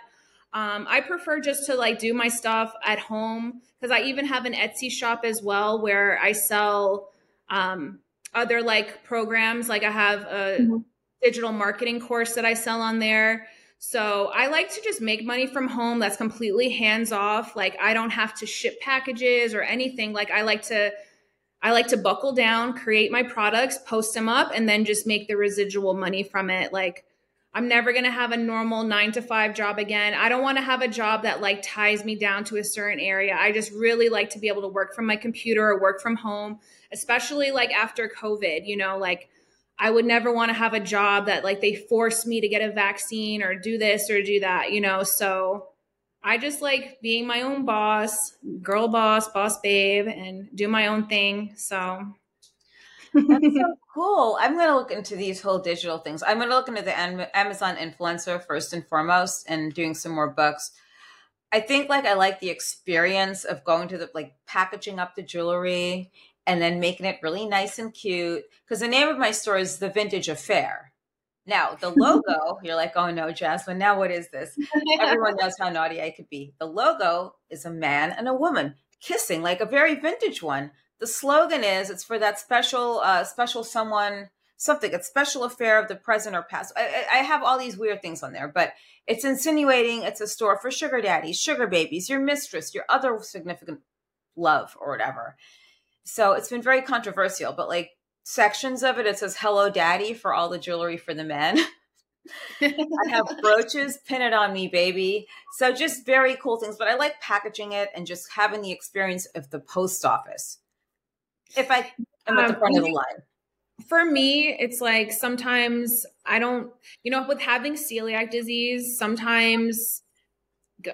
Um, I prefer just to like do my stuff at home because I even have an Etsy shop as well where I sell um, other like programs. Like I have a, mm-hmm digital marketing course that I sell on there. So I like to just make money from home that's completely hands off. Like I don't have to ship packages or anything. Like I like to I like to buckle down, create my products, post them up and then just make the residual money from it. Like I'm never going to have a normal 9 to 5 job again. I don't want to have a job that like ties me down to a certain area. I just really like to be able to work from my computer or work from home, especially like after COVID, you know, like I would never want to have a job that like they force me to get a vaccine or do this or do that, you know? So I just like being my own boss, girl boss, boss babe, and do my own thing. So that's so cool. I'm going to look into these whole digital things. I'm going to look into the Amazon influencer first and foremost and doing some more books. I think like I like the experience of going to the like packaging up the jewelry and then making it really nice and cute. Because the name of my store is The Vintage Affair. Now, the logo, you're like, oh no, Jasmin, now what is this? Everyone knows how naughty I could be. The logo is a man and a woman kissing, like a very vintage one. The slogan is it's for that special, uh, special someone, something, a special affair of the present or past. I, I have all these weird things on there, but it's insinuating it's a store for sugar daddies, sugar babies, your mistress, your other significant love or whatever. So it's been very controversial, but like sections of it, it says "Hello, Daddy" for all the jewelry for the men. I have brooches, pin it on me, baby. So just very cool things. But I like packaging it and just having the experience of the post office. If I am at the front um, of the line. For me, it's like sometimes I don't, you know, with having celiac disease, sometimes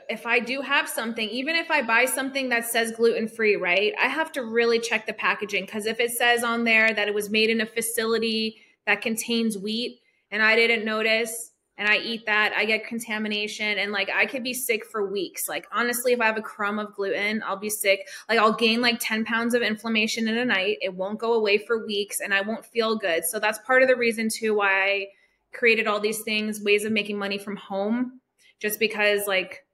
if I do have something, even if I buy something that says gluten free, right, I have to really check the packaging because if it says on there that it was made in a facility that contains wheat and I didn't notice and I eat that, I get contamination and like I could be sick for weeks. Like, honestly, if I have a crumb of gluten, I'll be sick. Like, I'll gain like 10 pounds of inflammation in a night. It won't go away for weeks and I won't feel good. So, that's part of the reason too why I created all these things, ways of making money from home, just because like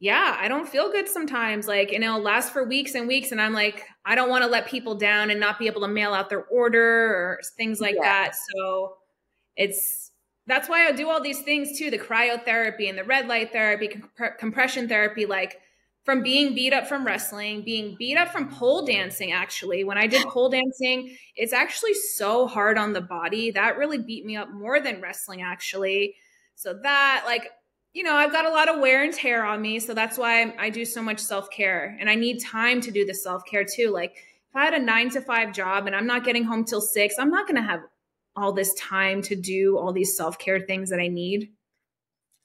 yeah, I don't feel good sometimes. Like, and it'll last for weeks and weeks. And I'm like, I don't want to let people down and not be able to mail out their order or things like yeah. that. So it's, that's why I do all these things too the cryotherapy and the red light therapy, comp- compression therapy. Like, from being beat up from wrestling, being beat up from pole dancing, actually. When I did pole dancing, it's actually so hard on the body. That really beat me up more than wrestling, actually. So, that, like, you know, I've got a lot of wear and tear on me. So that's why I do so much self care. And I need time to do the self care too. Like if I had a nine to five job and I'm not getting home till six, I'm not going to have all this time to do all these self care things that I need.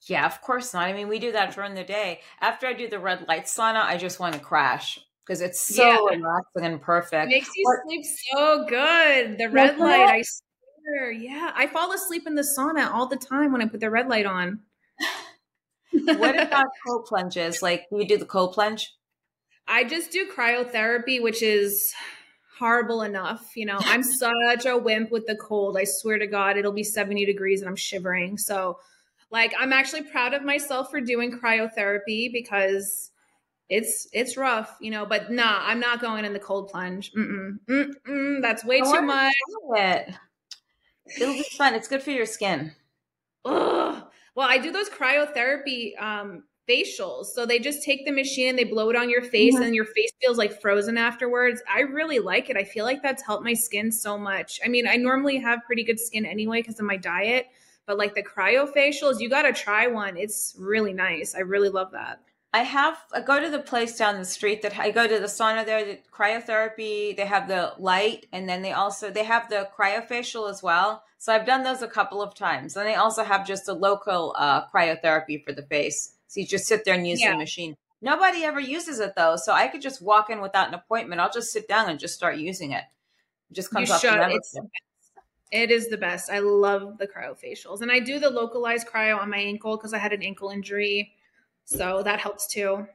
Yeah, of course not. I mean, we do that during the day. After I do the red light sauna, I just want to crash because it's so yeah. relaxing and perfect. It makes you but, sleep so good. The red light, I swear. Yeah, I fall asleep in the sauna all the time when I put the red light on what about cold plunges? Like, you do the cold plunge? I just do cryotherapy, which is horrible enough. You know, I'm such a wimp with the cold. I swear to God, it'll be 70 degrees and I'm shivering. So, like, I'm actually proud of myself for doing cryotherapy because it's it's rough, you know. But nah, I'm not going in the cold plunge. Mm-mm, mm-mm, that's way too much. It. It'll be fun. It's good for your skin. Ugh. Well, I do those cryotherapy um, facials. So they just take the machine and they blow it on your face mm-hmm. and your face feels like frozen afterwards. I really like it. I feel like that's helped my skin so much. I mean, I normally have pretty good skin anyway because of my diet, but like the cryofacials, you got to try one. It's really nice. I really love that. I have I go to the place down the street that I go to the sauna there, the cryotherapy. They have the light, and then they also they have the cryofacial as well. So I've done those a couple of times. And they also have just a local uh, cryotherapy for the face. So you just sit there and use yeah. the machine. Nobody ever uses it though, so I could just walk in without an appointment. I'll just sit down and just start using it. It just comes you off should. the it's, it is the best. I love the cryofacials, and I do the localized cryo on my ankle because I had an ankle injury so that helps too.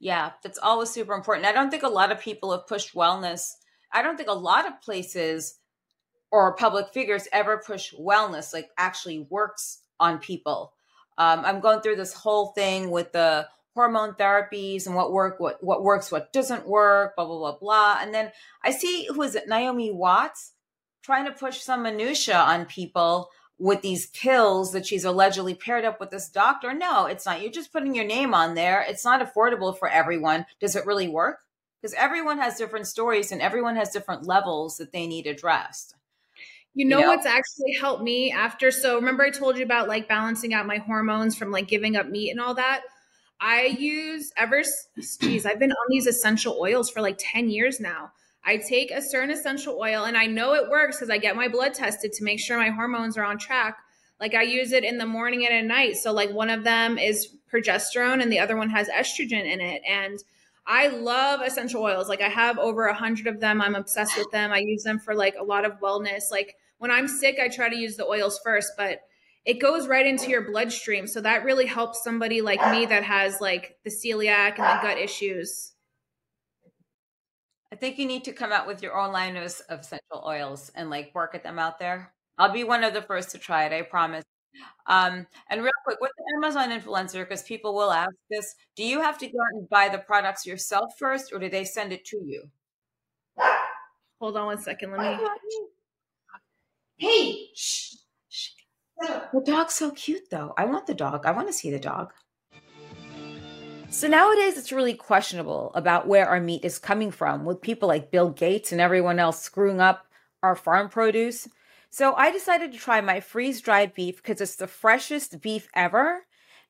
Yeah, that's always super important. I don't think a lot of people have pushed wellness. I don't think a lot of places or public figures ever push wellness, like actually works on people. Um, I'm going through this whole thing with the hormone therapies and what work, what what works, what doesn't work, blah blah blah blah. And then I see who is it, Naomi Watts, trying to push some minutia on people with these pills that she's allegedly paired up with this doctor. No, it's not. You're just putting your name on there. It's not affordable for everyone. Does it really work? Because everyone has different stories and everyone has different levels that they need addressed. You know, you know, what's actually helped me after? So remember I told you about like balancing out my hormones from like giving up meat and all that? I use ever geez, I've been on these essential oils for like 10 years now. I take a certain essential oil and I know it works because I get my blood tested to make sure my hormones are on track. Like I use it in the morning and at night. So like one of them is progesterone and the other one has estrogen in it. And I love essential oils. Like I have over a hundred of them. I'm obsessed with them. I use them for like a lot of wellness. Like when I'm sick, I try to use the oils first, but it goes right into your bloodstream. So that really helps somebody like me that has like the celiac and the gut issues. I think you need to come out with your own line of, essential oils and like market them out there. I'll be one of the first to try it, I promise. Um, and real quick, with the Amazon influencer, because people will ask this, do you have to go out and buy the products yourself first, or do they send it to you? Hold on one second. Let me. Hey, shh. The dog's so cute, though. I want the dog. I want to see the dog. So nowadays, it's really questionable about where our meat is coming from, with people like Bill Gates and everyone else screwing up our farm produce. So I decided to try my freeze dried beef because it's the freshest beef ever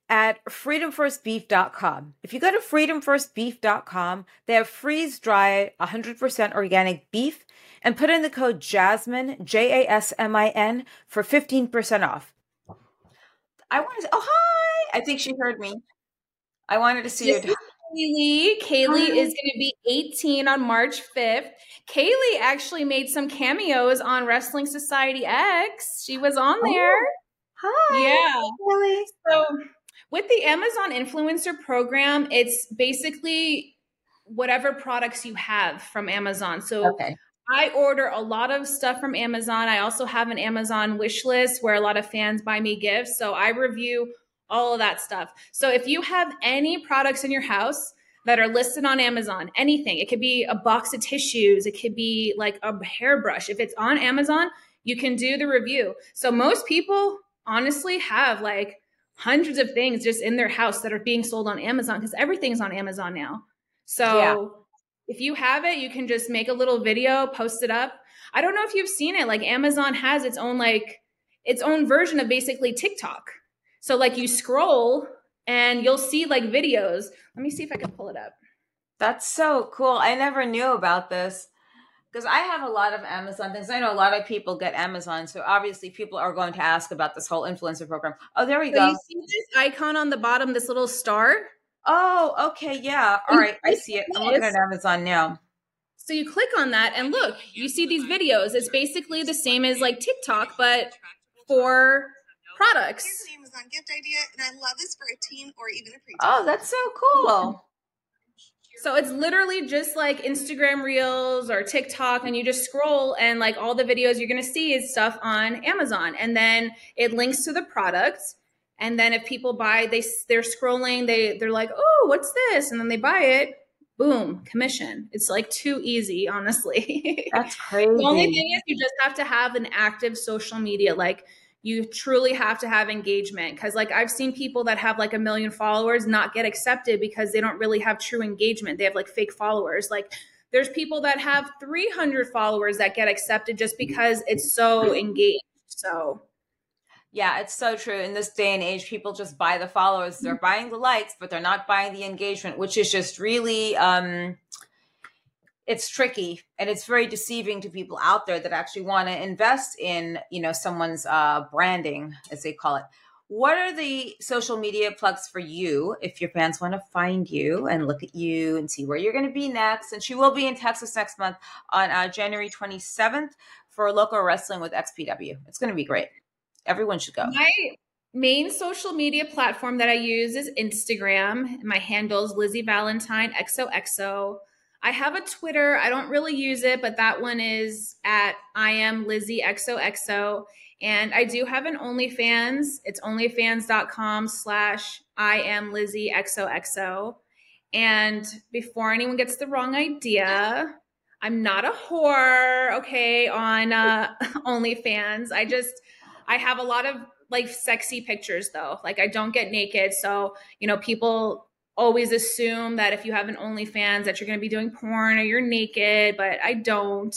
at freedomfirstbeef.com. If you go to freedomfirstbeef.com, they have freeze dried 100% organic beef and put in the code JASMIN, J A S M I N, for 15% off. I wanted to, oh, hi. I think she heard me. I wanted to see you. Kaylee. Kaylee Hi. is going to be 18 on March 5th. Kaylee actually made some cameos on Wrestling Society X. She was on oh, there. Hi. Yeah. Kaylee. So with the Amazon influencer program, it's basically whatever products you have from Amazon. So okay. I order a lot of stuff from Amazon. I also have an Amazon wish list where a lot of fans buy me gifts. So I review all of that stuff. So if you have any products in your house that are listed on Amazon, anything, it could be a box of tissues, it could be like a hairbrush. If it's on Amazon, you can do the review. So most people honestly have like hundreds of things just in their house that are being sold on Amazon because everything's on Amazon now. So yeah. if you have it, you can just make a little video, post it up. I don't know if you've seen it. Like Amazon has its own like its own version of basically TikTok. So like you scroll and you'll see like videos. Let me see if I can pull it up. That's so cool. I never knew about this because I have a lot of Amazon things. I know a lot of people get Amazon, so obviously people are going to ask about this whole influencer program. Oh, there we so go. You see this icon on the bottom, this little star? Oh, okay, yeah. All right, I see it. I'm looking at Amazon now. So you click on that and look, you see these videos. It's basically the same as like TikTok, but for products. Amazon gift idea, and I love this for a teen or even a preteen. Oh, that's so cool. So it's literally just like Instagram Reels or TikTok, and you just scroll, and like all the videos you're gonna see is stuff on Amazon, and then it links to the product. And then if people buy, they they're scrolling, they they're like, oh, what's this? And then they buy it. Boom, commission. It's like too easy, honestly. That's crazy. the only thing is you just have to have an active social media, like you truly have to have engagement. Because like i've seen people that have like a million followers not get accepted because they don't really have true engagement. They have like fake followers. Like there's people that have 300 followers that get accepted just because it's so engaged. So yeah, it's so true. In this day and age, people just buy the followers. They're buying the likes, but they're not buying the engagement, which is just really um it's tricky and it's very deceiving to people out there that actually want to invest in you know someone's uh, branding as they call it. What are the social media plugs for you if your fans want to find you and look at you and see where you're going to be next? And she will be in texas next month on uh, january 27th for loco wrestling with xpw it's going to be great. Everyone should go. My main social media platform that i use is instagram. My handle is lizzy valentine xoxo I have a Twitter. I don't really use it, but that one is at I am Lizzy XOXO. And I do have an OnlyFans. It's onlyfans.com slash I am Lizzy XOXO. And before anyone gets the wrong idea, I'm not a whore, okay, on uh, OnlyFans. I just, I have a lot of like sexy pictures though. Like I don't get naked. So, you know, people always assume that if you have an OnlyFans that you're going to be doing porn or you're naked, but I don't.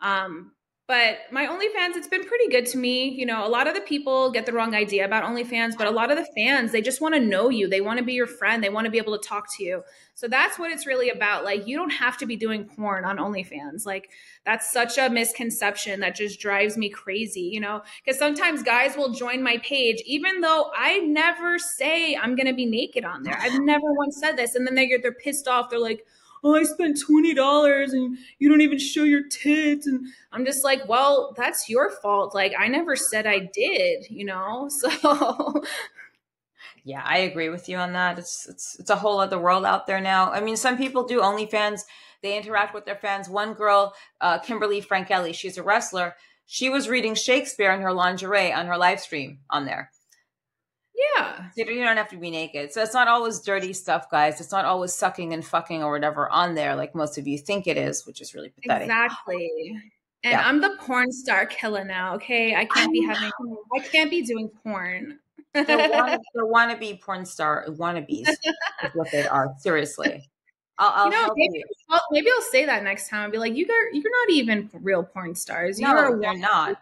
Um, but my OnlyFans, it's been pretty good to me. You know, a lot of the people get the wrong idea about OnlyFans, but a lot of the fans, they just want to know you. They want to be your friend. They want to be able to talk to you. So that's what it's really about. Like, you don't have to be doing porn on OnlyFans. Like, that's such a misconception that just drives me crazy, you know? Because sometimes guys will join my page, even though I never say I'm going to be naked on there. I've never once said this. And then they get, they're pissed off. They're like, oh, I spent $20 and you don't even show your tits. And I'm just like, well, that's your fault. Like, I never said I did, you know? So. yeah, I agree with you on that. It's, it's, it's a whole other world out there now. I mean, some people do OnlyFans. They interact with their fans. One girl, uh, Kimberly Frankele, she's a wrestler. She was reading Shakespeare in her lingerie on her live stream on there. Yeah. You don't have to be naked. So it's not always dirty stuff, guys. It's not always sucking and fucking or whatever on there like most of you think it is, which is really pathetic. Exactly. And yeah. I'm the porn star killer now, okay? I can't be having I can't be doing porn. they're, they're wannabe porn star wannabes is what they are. Seriously. I'll, I'll you know, maybe, you. I'll, maybe I'll say that next time. I'll be like, you got, you're not even real porn stars. No, You're they're not.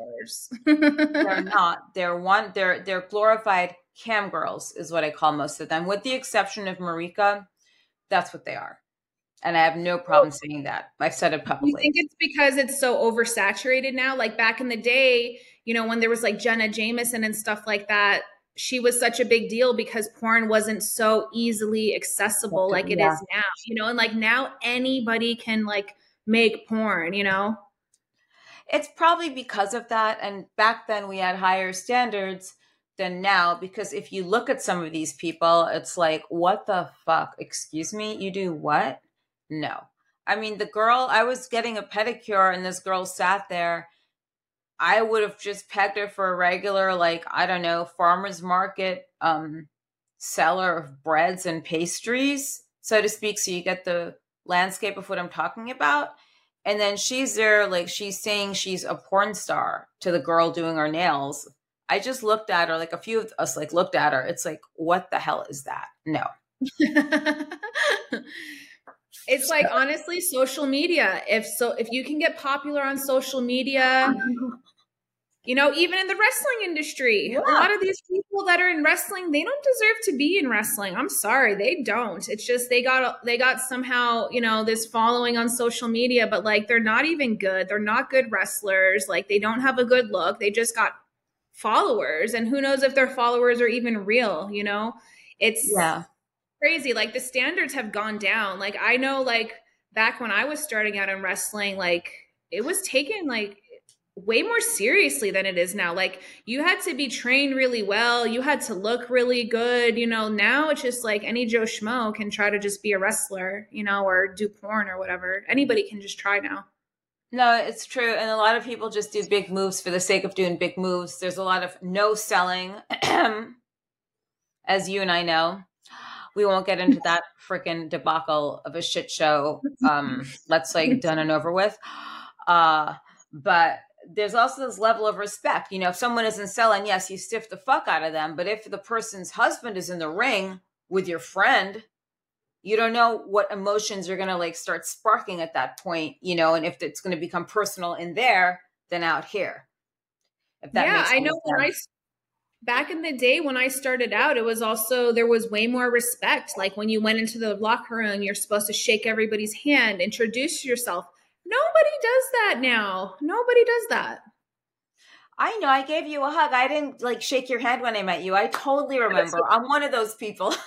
Stars. They're not. They're one. They're they're glorified cam girls, is what I call most of them, with the exception of Marica. That's what they are, and I have no problem saying that. I've said it publicly. You think it's because it's so oversaturated now? Like back in the day, you know, when there was like Jenna Jameson and stuff like that, she was such a big deal because porn wasn't so easily accessible like it is Yeah. now, you know, and like now anybody can like make porn, you know? It's probably because of that. And back then we had higher standards than now because if you look at some of these people, it's like, what the fuck? Excuse me? You do what? No. I mean, the girl, I was getting a pedicure and this girl sat there. I would have just pegged her for a regular, like, I don't know, farmer's market um, seller of breads and pastries, so to speak. So you get the landscape of what I'm talking about. And then she's there, like she's saying she's a porn star to the girl doing her nails. I just looked at her, like a few of us like looked at her. It's like, what the hell is that? No. it's like honestly social media. If so if you can get popular on social media, you know, even in the wrestling industry, Yeah. a lot of these people that are in wrestling, they don't deserve to be in wrestling. I'm sorry, they don't. It's just they got they got somehow, you know, this following on social media, but like they're not even good. They're not good wrestlers. Like they don't have a good look. They just got followers and who knows if their followers are even real, you know? It's Yeah. crazy. Like the standards have gone down. Like I know like back when I was starting out in wrestling, like it was taken like way more seriously than it is now. Like you had to be trained really well, you had to look really good, you know. Now it's just like any Joe Schmo can try to just be a wrestler, you know, or do porn or whatever. Anybody can just try now. No, it's true. And a lot of people just do big moves for the sake of doing big moves. There's a lot of no selling, as you and I know. We won't get into that freaking debacle of a shit show. Um, let's like done and over with. Uh, but there's also this level of respect. You know, if someone isn't selling, yes, you stiff the fuck out of them. But if the person's husband is in the ring with your friend, you don't know what emotions you're going to like start sparking at that point, you know, and if it's going to become personal in there than out here. If that yeah, I know when I back in the day when I started out, it was also there was way more respect. Like when you went into the locker room, you're supposed to shake everybody's hand, introduce yourself. Nobody does that now. Nobody does that. I know I gave you a hug. I didn't like shake your hand when I met you. I totally remember. I'm one of those people.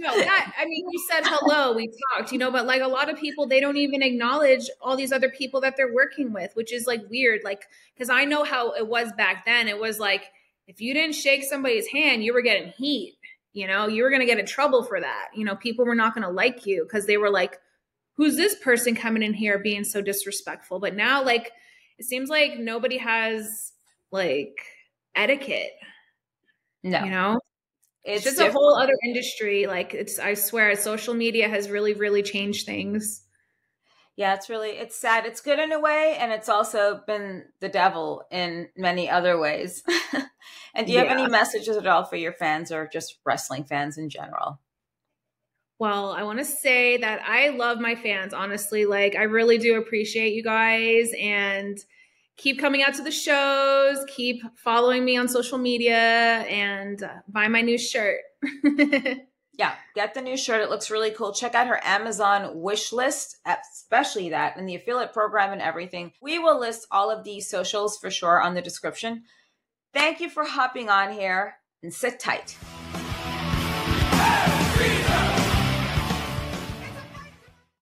No, that I mean, you said hello, we talked, you know, but like a lot of people, they don't even acknowledge all these other people that they're working with, which is like weird. Like, because I know how it was back then. It was like if you didn't shake somebody's hand, you were getting heat. You know, you were going to get in trouble for that. You know, people were not going to like you because they were like, "Who's this person coming in here being so disrespectful?" But now, like, it seems like nobody has like etiquette. no, You know, it's it's just a whole other industry like it's i swear social media has really really changed things Yeah, it's really it's sad. It's good in a way, and it's also been the devil in many other ways. and do you have any messages at all for your fans or just wrestling fans in general? Well i want to say that i love my fans honestly like i really do appreciate you guys and keep coming out to the shows keep following me on social media and uh, buy my new shirt Yeah, get the new shirt. It looks really cool. Check out her Amazon wish list, especially that and the affiliate program and everything. We will list all of these socials for sure on the description. Thank you for hopping on here and sit tight.